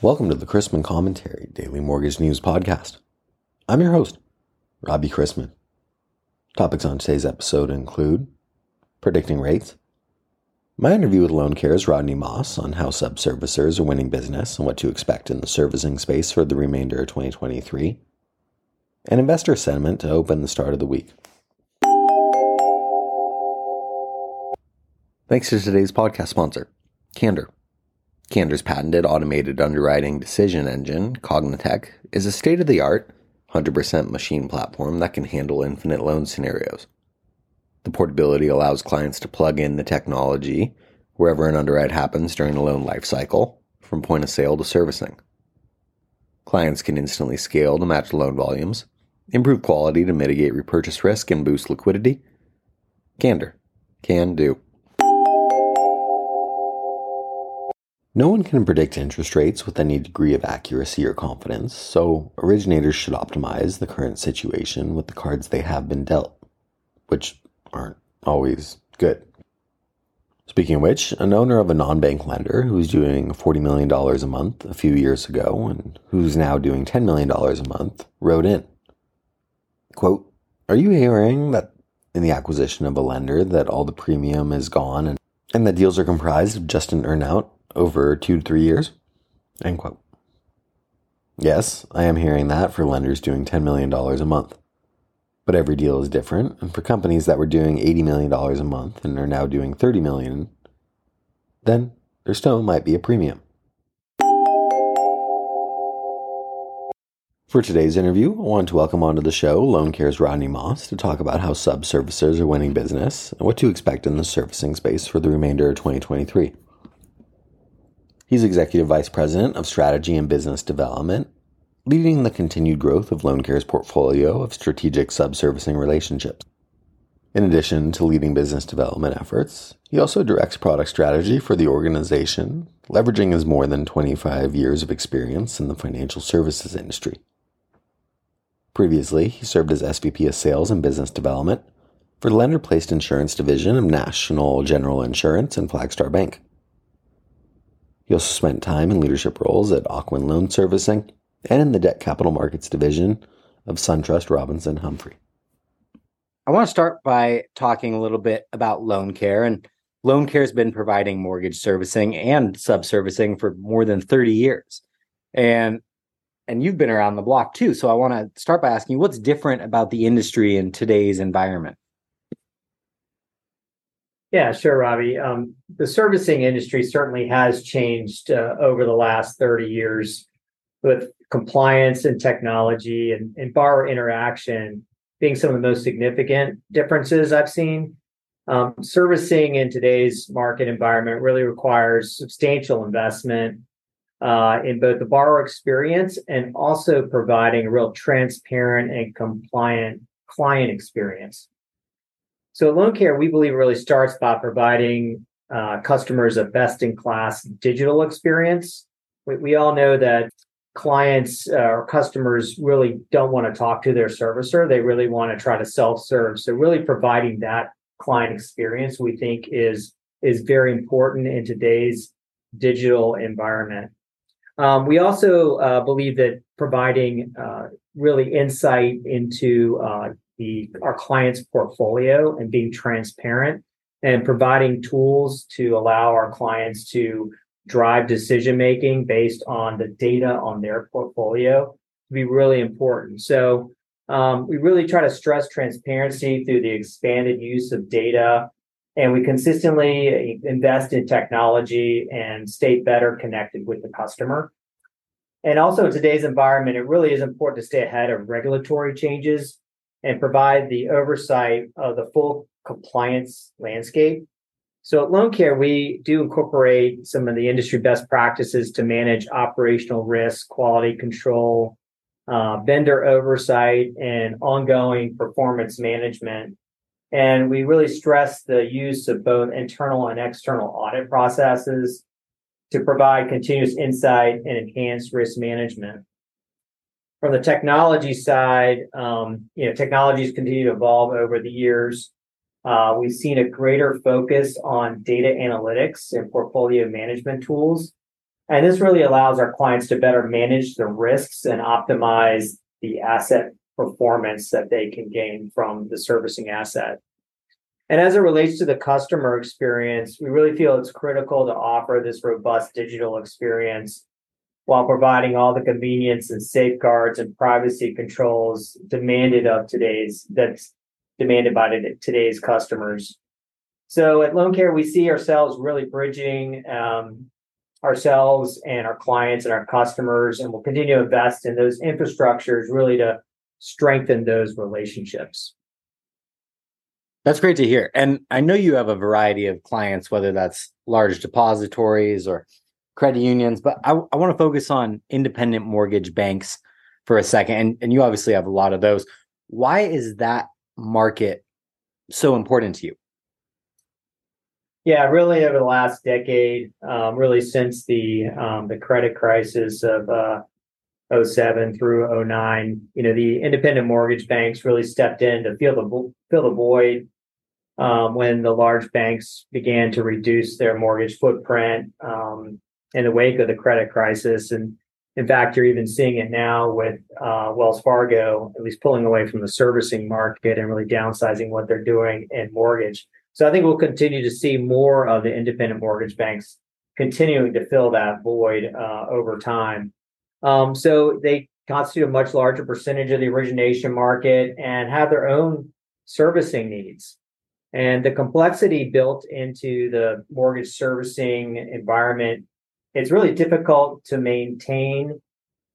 Welcome to the Chrisman Commentary Daily Mortgage News Podcast. I'm your host, Robbie Chrisman. Topics on today's episode include predicting rates, my interview with LoanCare's Rodney Moss on how subservicers are winning business and what to expect in the servicing space for the remainder of 2023, and investor sentiment to open the start of the week. Thanks to today's podcast sponsor, Candor. Candor's patented automated underwriting decision engine, CogniTech, is a state of the art, 100% machine platform that can handle infinite loan scenarios. The portability allows clients to plug in the technology wherever an underwrite happens during the loan lifecycle, from point of sale to servicing. Clients can instantly scale to match loan volumes, improve quality to mitigate repurchase risk, and boost liquidity. Candor. Can do. No one can predict interest rates with any degree of accuracy or confidence, so originators should optimize the current situation with the cards they have been dealt, which aren't always good. Speaking of which, an owner of a non bank lender who's doing $40 million a month a few years ago and who's now doing $10 million a month wrote in Quote, Are you hearing that in the acquisition of a lender that all the premium is gone and, and that deals are comprised of just an earnout over two to three years? End quote. Yes, I am hearing that for lenders doing $10 million a month. But every deal is different, and for companies that were doing $80 million a month and are now doing 30 million, then there still might be a premium. For today's interview, I want to welcome onto the show LoanCare's Rodney Moss to talk about how sub servicers are winning business and what to expect in the servicing space for the remainder of 2023. He's Executive Vice President of Strategy and Business Development, leading the continued growth of LoanCare's portfolio of strategic subservicing relationships. In addition to leading business development efforts, he also directs product strategy for the organization, leveraging his more than 25 years of experience in the financial services industry. Previously, he served as SVP of Sales and Business Development for the lender placed insurance division of National General Insurance and Flagstar Bank. He also spent time in leadership roles at Ocwen Loan Servicing and in the debt capital markets division of SunTrust Robinson Humphrey. I want to start by talking a little bit about LoanCare. And LoanCare has been providing mortgage servicing and subservicing for more than 30 years. And and you've been around the block too. So I want to start by asking what's different about the industry in today's environment? Yeah, sure, Robbie. Um, the servicing industry certainly has changed uh, over the last 30 years with compliance and technology and, and borrower interaction being some of the most significant differences I've seen. Um, servicing in today's market environment really requires substantial investment uh, in both the borrower experience and also providing a real transparent and compliant client experience. So LoanCare, we believe, really starts by providing uh, customers a best-in-class digital experience. We, we all know that clients uh, or customers really don't want to talk to their servicer; they really want to try to self-serve. So, really providing that client experience, we think, is is very important in today's digital environment. Um, we also uh, believe that providing uh, really insight into uh, the our client's portfolio and being transparent and providing tools to allow our clients to drive decision making based on the data on their portfolio to be really important. So um, we really try to stress transparency through the expanded use of data, and we consistently invest in technology and stay better connected with the customer. And also, in today's environment, it really is important to stay ahead of regulatory changes and provide the oversight of the full compliance landscape. So at LoanCare, we do incorporate some of the industry best practices to manage operational risk, quality control, uh, vendor oversight, and ongoing performance management. And we really stress the use of both internal and external audit processes to provide continuous insight and enhanced risk management. From the technology side, um, you know, technologies continue to evolve over the years. Uh, we've seen a greater focus on data analytics and portfolio management tools And this really allows our clients to better manage the risks and optimize the asset performance that they can gain from the servicing asset. And as it relates to the customer experience, we really feel it's critical to offer this robust digital experience while providing all the convenience and safeguards and privacy controls demanded of today's that's demanded by today's customers. So at LoanCare, we see ourselves really bridging um, ourselves and our clients and our customers, and we'll continue to invest in those infrastructures really to strengthen those relationships. That's great to hear. And I know you have a variety of clients, whether that's large depositories or credit unions, but I, I want to focus on independent mortgage banks for a second. And, and you obviously have a lot of those. Why is that market so important to you? Yeah, really over the last decade, um, really since the um, the credit crisis of uh, 07 through 09, you know, the independent mortgage banks really stepped in to fill the fill the void um, when the large banks began to reduce their mortgage footprint. Um, in the wake of the credit crisis. And in fact, you're even seeing it now with uh, Wells Fargo, at least pulling away from the servicing market and really downsizing what they're doing in mortgage. So I think we'll continue to see more of the independent mortgage banks continuing to fill that void uh, over time. Um, so they constitute a much larger percentage of the origination market and have their own servicing needs. And the complexity built into the mortgage servicing environment it's really difficult to maintain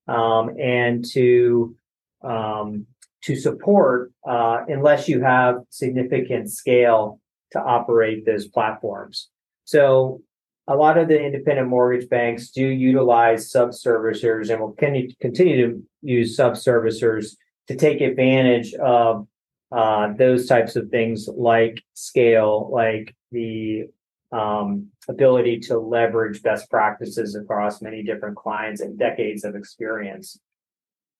um, and to um, to support uh, unless you have significant scale to operate those platforms. So a lot of the independent mortgage banks do utilize sub-servicers and will continue to use sub-servicers to take advantage of uh, those types of things like scale, like the um, ability to leverage best practices across many different clients and decades of experience.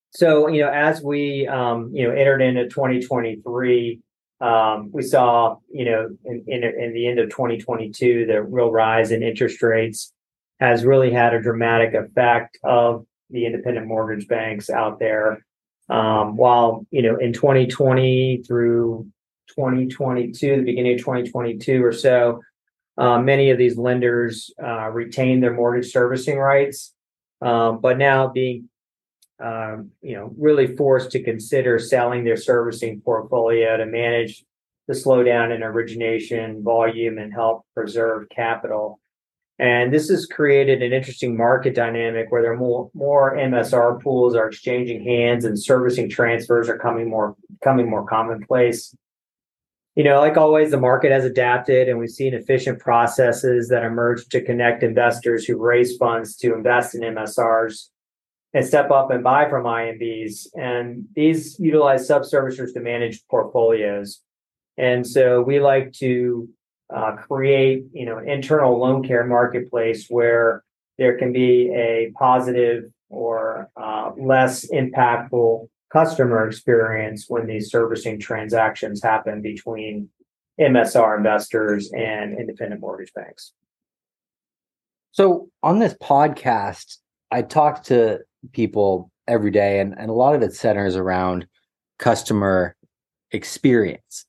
So, you know, as we, um, you know, entered into 2023, um, we saw, you know, in, in, in, the end of 2022, the real rise in interest rates has really had a dramatic effect of the independent mortgage banks out there. Um, while, you know, in 2020 through 2022, the beginning of 2022 or so, uh, many of these lenders uh, retain their mortgage servicing rights, um, but now being um, you know really forced to consider selling their servicing portfolio to manage the slowdown in origination volume and help preserve capital. And this has created an interesting market dynamic where there are more, more MSR pools are exchanging hands and servicing transfers are coming more coming more commonplace you know, like always, the market has adapted and we've seen efficient processes that emerge to connect investors who raise funds to invest in MSRs and step up and buy from IMBs. And these utilize sub-servicers to manage portfolios. And so we like to uh, create, you know, an internal LoanCare marketplace where there can be a positive or uh, less impactful customer experience when these servicing transactions happen between MSR investors and independent mortgage banks. So on this podcast, I talk to people every day, and, and a lot of it centers around customer experience.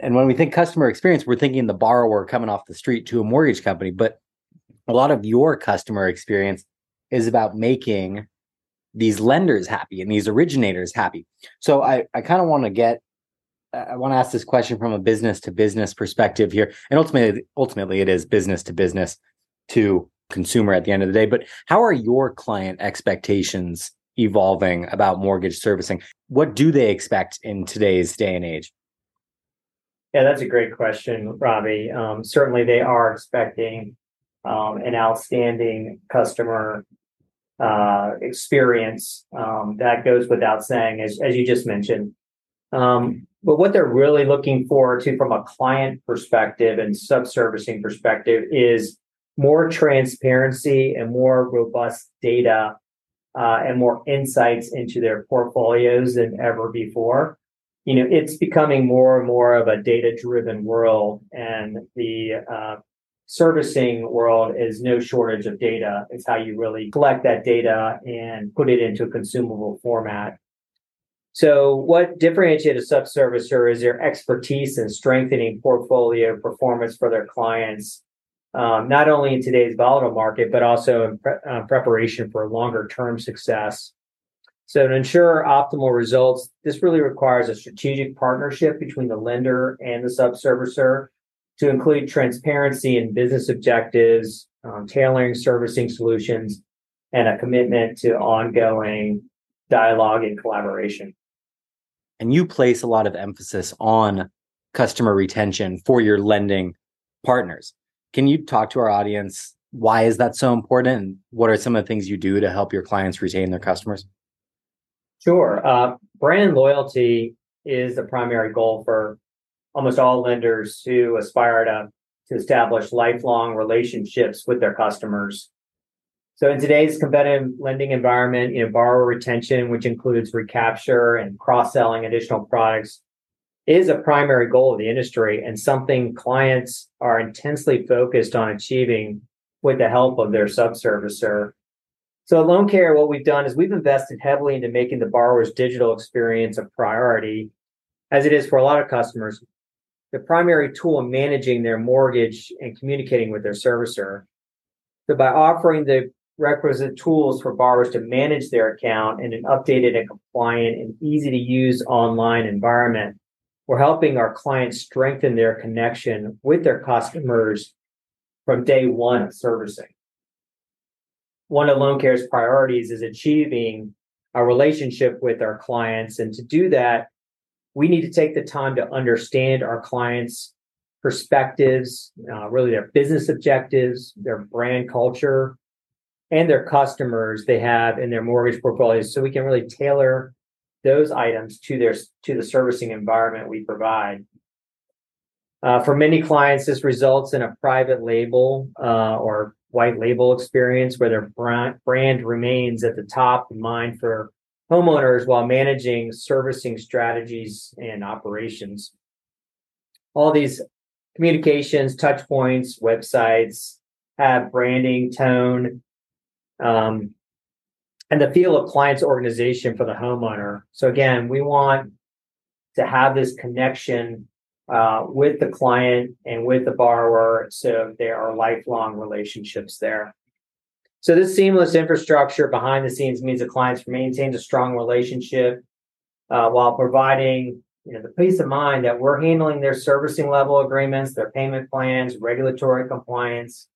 And when we think customer experience, we're thinking the borrower coming off the street to a mortgage company. But a lot of your customer experience is about making these lenders happy and these originators happy. So I, I kind of want to get I want to ask this question from a business to business perspective here. And ultimately ultimately it is business to business to consumer at the end of the day. But how are your client expectations evolving about mortgage servicing? What do they expect in today's day and age? Yeah, that's a great question, Robbie. Um, certainly, they are expecting um, an outstanding customer uh, experience. Um, that goes without saying, as, as you just mentioned. Um, but what they're really looking forward to from a client perspective and subservicing perspective is more transparency and more robust data uh, and more insights into their portfolios than ever before. You know, it's becoming more and more of a data driven world, and the uh, servicing world is no shortage of data. It's how you really collect that data and put it into a consumable format. So, what differentiates a subservicer is their expertise in strengthening portfolio performance for their clients, um, not only in today's volatile market, but also in pre- uh, preparation for longer term success. So, to ensure optimal results, this really requires a strategic partnership between the lender and the subservicer to include transparency in business objectives, um, tailoring servicing solutions, and a commitment to ongoing dialogue and collaboration. And you place a lot of emphasis on customer retention for your lending partners. Can you talk to our audience? Why is that so important? And what are some of the things you do to help your clients retain their customers? Sure. Uh, brand loyalty is the primary goal for almost all lenders who aspire to, to establish lifelong relationships with their customers. So in today's competitive lending environment, you know, borrower retention, which includes recapture and cross-selling additional products, is a primary goal of the industry and something clients are intensely focused on achieving with the help of their subservicer. So at LoanCare, what we've done is we've invested heavily into making the borrower's digital experience a priority, as it is for a lot of customers the primary tool in managing their mortgage and communicating with their servicer. So by offering the requisite tools for borrowers to manage their account in an updated and compliant and easy to use online environment, we're helping our clients strengthen their connection with their customers from day one of servicing. One of LoanCare's priorities is achieving a relationship with our clients. And to do that, we need to take the time to understand our clients' perspectives, uh, really their business objectives, their brand culture, and their customers they have in their mortgage portfolios, so we can really tailor those items to their to the servicing environment we provide. Uh, for many clients, this results in a private label uh, or white label experience where their brand, brand remains at the top of mind for homeowners while managing servicing strategies and operations. All these communications, touch points, websites have branding, tone, um, and the feel of client's organization for the homeowner. So again, we want to have this connection uh, with the client and with the borrower, so there are lifelong relationships there. So this seamless infrastructure behind the scenes means the clients maintains a strong relationship uh, while providing you know the peace of mind that we're handling their servicing level agreements, their payment plans, regulatory compliance,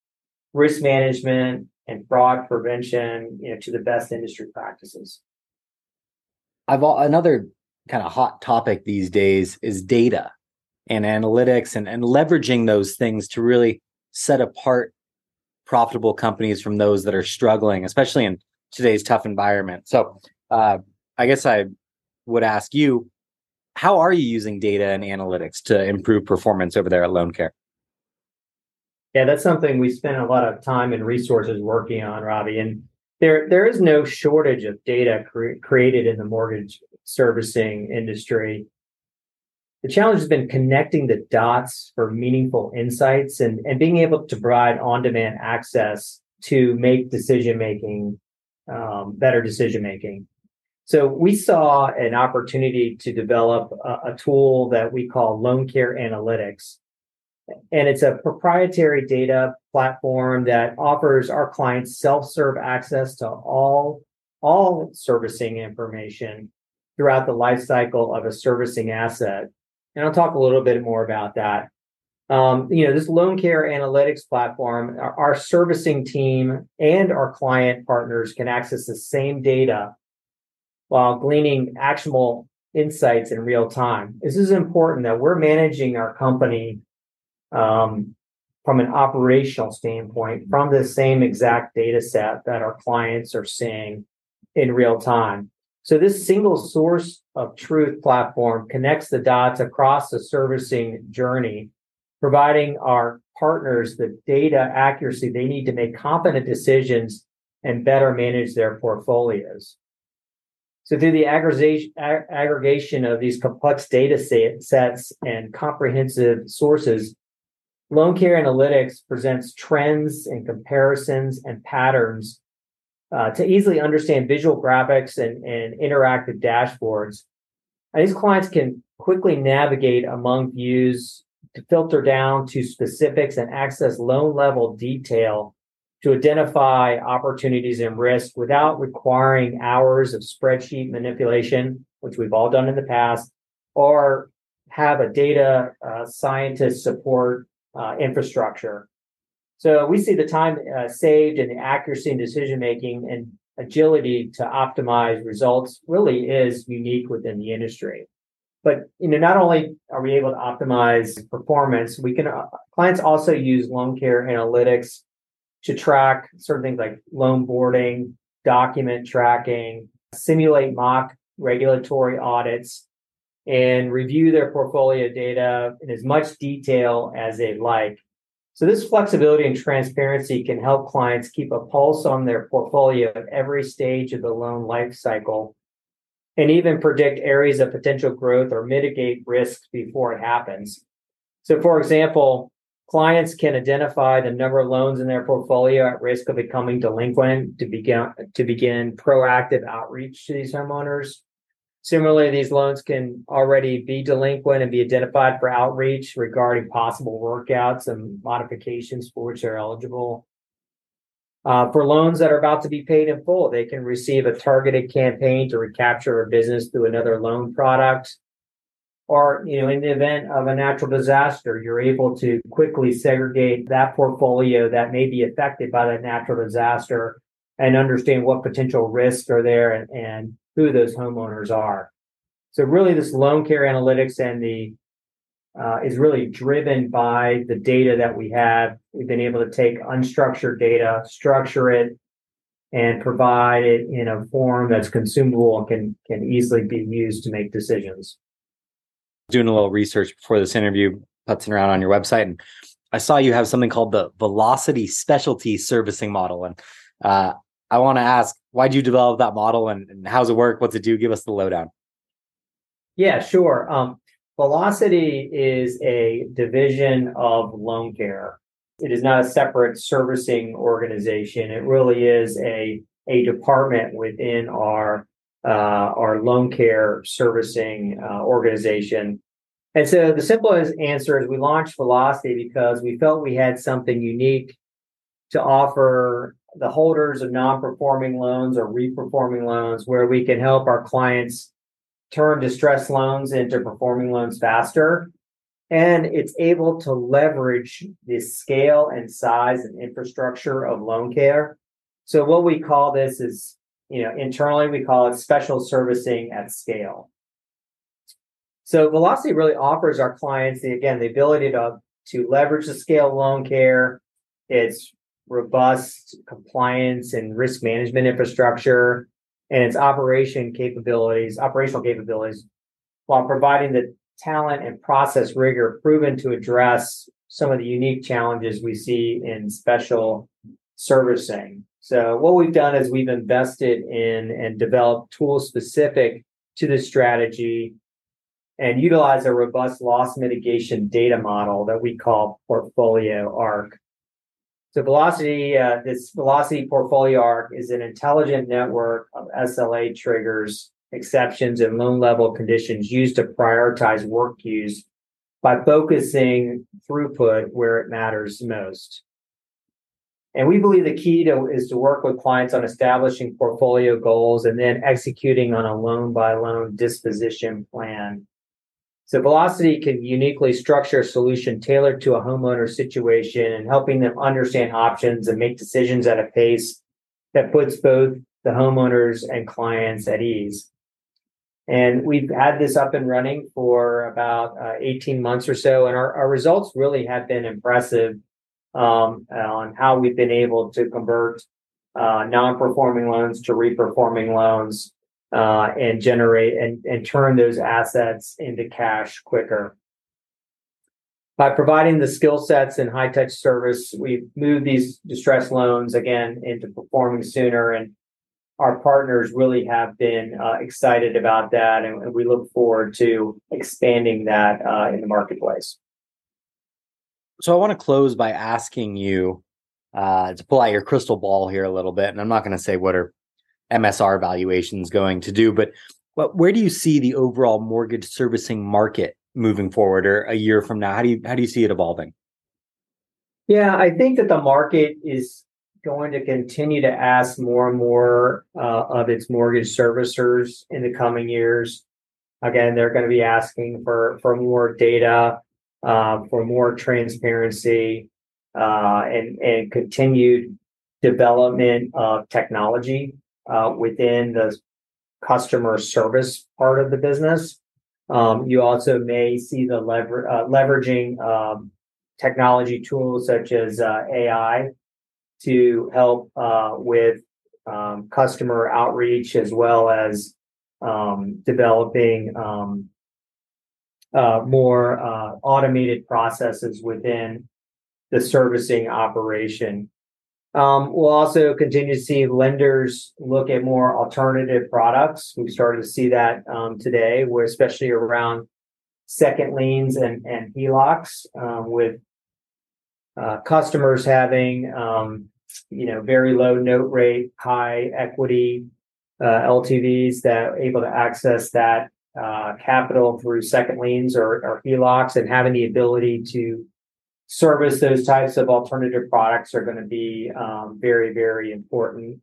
risk management, and fraud prevention, you know, to the best industry practices. I've another kind of hot topic these days is data and analytics and, and leveraging those things to really set apart profitable companies from those that are struggling, especially in today's tough environment. So, uh, I guess I would ask you, how are you using data and analytics to improve performance over there at LoanCare? Yeah, that's something we spend a lot of time and resources working on, Robbie. And there, there is no shortage of data cre- created in the mortgage servicing industry the challenge has been connecting the dots for meaningful insights and, and being able to provide on-demand access to make decision making um, better decision making so we saw an opportunity to develop a, a tool that we call LoanCare Analytics. And it's a proprietary data platform that offers our clients self-serve access to all all servicing information throughout the life cycle of a servicing asset and I'll talk a little bit more about that. Um, you know, this LoanCare analytics platform, our, our, servicing team and our client partners can access the same data while gleaning actionable insights in real time. This is important that we're managing our company um, from an operational standpoint from the same exact data set that our clients are seeing in real time. So this single source of truth platform connects the dots across the servicing journey, providing our partners the data accuracy they need to make confident decisions and better manage their portfolios. So through the aggregation of these complex data sets and comprehensive sources, LoanCare Analytics presents trends and comparisons and patterns uh, to easily understand visual graphics and, and interactive dashboards. And these clients can quickly navigate among views to filter down to specifics and access loan level detail to identify opportunities and risk without requiring hours of spreadsheet manipulation, which we've all done in the past, or have a data uh, scientist support uh, infrastructure. So we see the time uh, saved and the accuracy in decision making and agility to optimize results really is unique within the industry. But you know, not only are we able to optimize performance, we can uh, clients also use LoanCare analytics to track certain things like loan boarding, document tracking, simulate mock regulatory audits, and review their portfolio data in as much detail as they like. So this flexibility and transparency can help clients keep a pulse on their portfolio at every stage of the loan life cycle and even predict areas of potential growth or mitigate risks before it happens. So for example, clients can identify the number of loans in their portfolio at risk of becoming delinquent to begin to begin proactive outreach to these homeowners Similarly, these loans can already be delinquent and be identified for outreach regarding possible workouts and modifications for which they're eligible. Uh, for loans that are about to be paid in full, they can receive a targeted campaign to recapture a business through another loan product. Or, you know, in the event of a natural disaster, you're able to quickly segregate that portfolio that may be affected by that natural disaster and understand what potential risks are there and, and who those homeowners are. So really, this LoanCare analytics and the uh, is really driven by the data that we have. We've been able to take unstructured data, structure it, and provide it in a form that's consumable and can can easily be used to make decisions. Doing a little research before this interview, putzing around on your website, and I saw you have something called the Velocity Specialty Servicing Model, and uh, I want to ask, why did you develop that model and, and how's it work? What's it do? Give us the lowdown. Yeah, sure. Um, Velocity is a division of LoanCare. It is not a separate servicing organization. It really is a, a department within our uh, our LoanCare servicing uh, organization. And so the simplest answer is we launched Velocity because we felt we had something unique to offer the holders of non-performing loans or reperforming loans where we can help our clients turn distressed loans into performing loans faster. And it's able to leverage the scale and size and infrastructure of LoanCare. So what we call this is you know internally we call it special servicing at scale. So velocity really offers our clients the again the ability to to leverage the scale of LoanCare. It's robust compliance and risk management infrastructure and its operation capabilities, operational capabilities, while providing the talent and process rigor proven to address some of the unique challenges we see in special servicing. So what we've done is we've invested in and developed tools specific to this strategy and utilize a robust loss mitigation data model that we call Portfolio Arc. So Velocity, uh, this Velocity Portfolio Arc is an intelligent network of SLA triggers, exceptions, and loan level conditions used to prioritize work queues by focusing throughput where it matters most. And we believe the key to is to work with clients on establishing portfolio goals and then executing on a loan by loan disposition plan so Velocity can uniquely structure a solution tailored to a homeowner situation and helping them understand options and make decisions at a pace that puts both the homeowners and clients at ease. And we've had this up and running for about uh, 18 months or so, and our, our results really have been impressive um, on how we've been able to convert uh, non-performing loans to reperforming loans uh, and generate and, and turn those assets into cash quicker. By providing the skill sets and high touch service, we've moved these distressed loans again into performing sooner. And our partners really have been uh, excited about that. And, we look forward to expanding that uh, in the marketplace. So I want to close by asking you uh, to pull out your crystal ball here a little bit, and I'm not going to say what are MSR valuations going to do, but but where do you see the overall mortgage servicing market moving forward, or a year from now? How do you how do you see it evolving? Yeah, I think that the market is going to continue to ask more and more uh, of its mortgage servicers in the coming years. Again, they're going to be asking for for more data, uh, for more transparency, uh, and and continued development of technology uh, within the customer service part of the business. Um, you also may see the lever- uh, leveraging um, technology tools such as uh, AI to help uh, with um, customer outreach as well as um, developing um, uh, more uh, automated processes within the servicing operation. Um, we'll also continue to see lenders look at more alternative products. We've started to see that um, today, where especially around second liens and, and HELOCs, um, with uh, customers having um, you know very low note rate, high equity uh, LTVs that are able to access that uh, capital through second liens or, or HELOCs, and having the ability to service those types of alternative products are going to be um, very very important.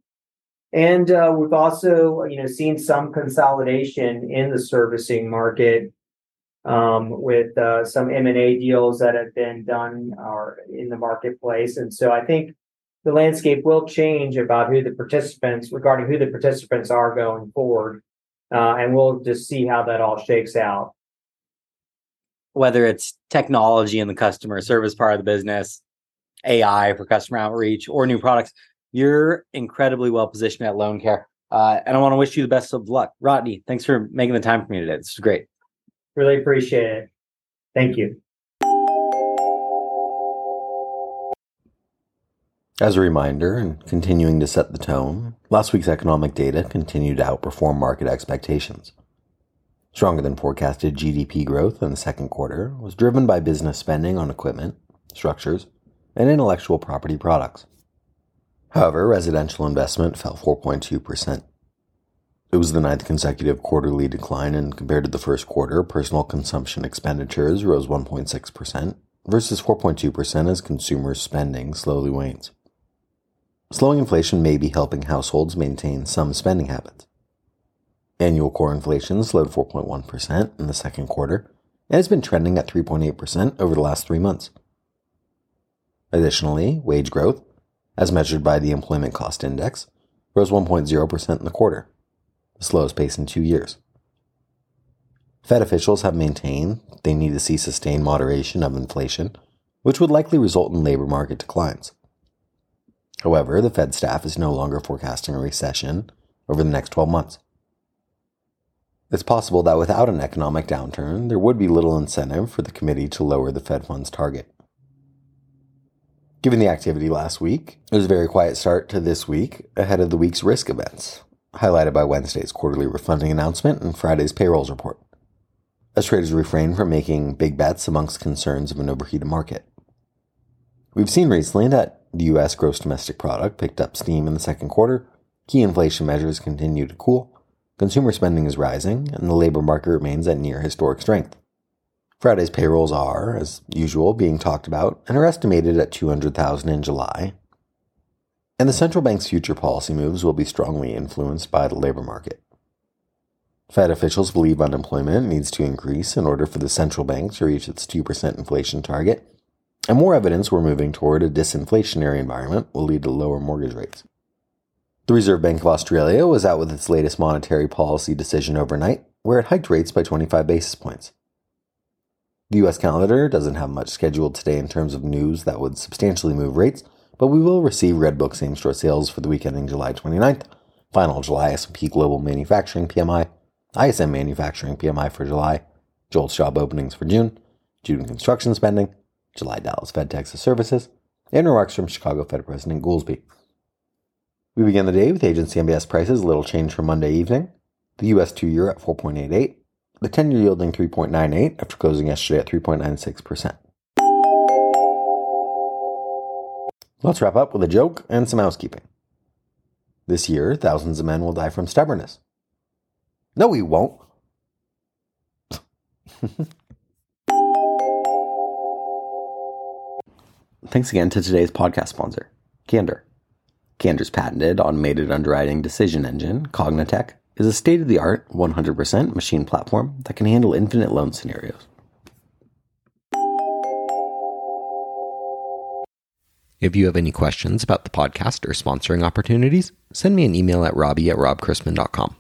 And uh, we've also, you know, seen some consolidation in the servicing market um, with uh, some M&A deals that have been done or in the marketplace. And so I think the landscape will change about who the participants, regarding who the participants are going forward. Uh, and we'll just see how that all shakes out. Whether it's technology in the customer service part of the business, AI for customer outreach, or new products, you're incredibly well positioned at LoanCare. Uh, and I want to wish you the best of luck. Rodney, thanks for making the time for me today. This is great. Really appreciate it. Thank you. As a reminder, and continuing to set the tone, last week's economic data continued to outperform market expectations. Stronger than forecasted GDP growth in the second quarter was driven by business spending on equipment, structures, and intellectual property products. However, residential investment fell 4.2%. It was the ninth consecutive quarterly decline, and compared to the first quarter, personal consumption expenditures rose 1.6% versus 4.2% as consumer spending slowly wanes. Slowing inflation may be helping households maintain some spending habits. Annual core inflation slowed 4.1% in the second quarter and has been trending at 3.8% over the last three months. Additionally, wage growth, as measured by the Employment Cost Index, rose 1.0% in the quarter the slowest pace in two years. Fed officials have maintained they need to see sustained moderation of inflation, which would likely result in labor market declines. However, the Fed staff is no longer forecasting a recession over the next 12 months. It's possible that without an economic downturn, there would be little incentive for the committee to lower the Fed funds target. Given the activity last week, it was a very quiet start to this week ahead of the week's risk events, highlighted by Wednesday's quarterly refunding announcement and Friday's payrolls report, as traders refrain from making big bets amongst concerns of an overheated market. We've seen recently that the U.S. gross domestic product picked up steam in the second quarter, key inflation measures continue to cool, consumer spending is rising, and the labor market remains at near historic strength. Friday's payrolls are, as usual, being talked about and are estimated at 200,000 in July, and the central bank's future policy moves will be strongly influenced by the labor market. Fed officials believe unemployment needs to increase in order for the central bank to reach its 2% inflation target, and more evidence we're moving toward a disinflationary environment will lead to lower mortgage rates. The Reserve Bank of Australia was out with its latest monetary policy decision overnight, where it hiked rates by 25 basis points. The US calendar doesn't have much scheduled today in terms of news that would substantially move rates, but we will receive Redbook same-store sales for the week ending July 29th, final July S&P Global Manufacturing PMI, ISM Manufacturing PMI for July, JOLTS job openings for June, June construction spending, July Dallas Fed Texas Services, and remarks from Chicago Fed President Goolsbee. We begin the day with agency MBS prices a little change from Monday evening. The US 2 year at 4.88, the 10 year yielding 3.98 after closing yesterday at 3.96%. Let's wrap up with a joke and some housekeeping. This year, thousands of men will die from stubbornness. No, we won't. Thanks again to today's podcast sponsor, Candor. Candor's patented automated underwriting decision engine, CogniTech, is a state of the art, 100% machine platform that can handle infinite loan scenarios. If you have any questions about the podcast or sponsoring opportunities, send me an email at robbie at robchrisman.com.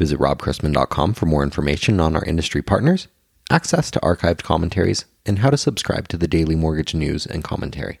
Visit robchrisman.com for more information on our industry partners, access to archived commentaries, and how to subscribe to the daily mortgage news and commentary.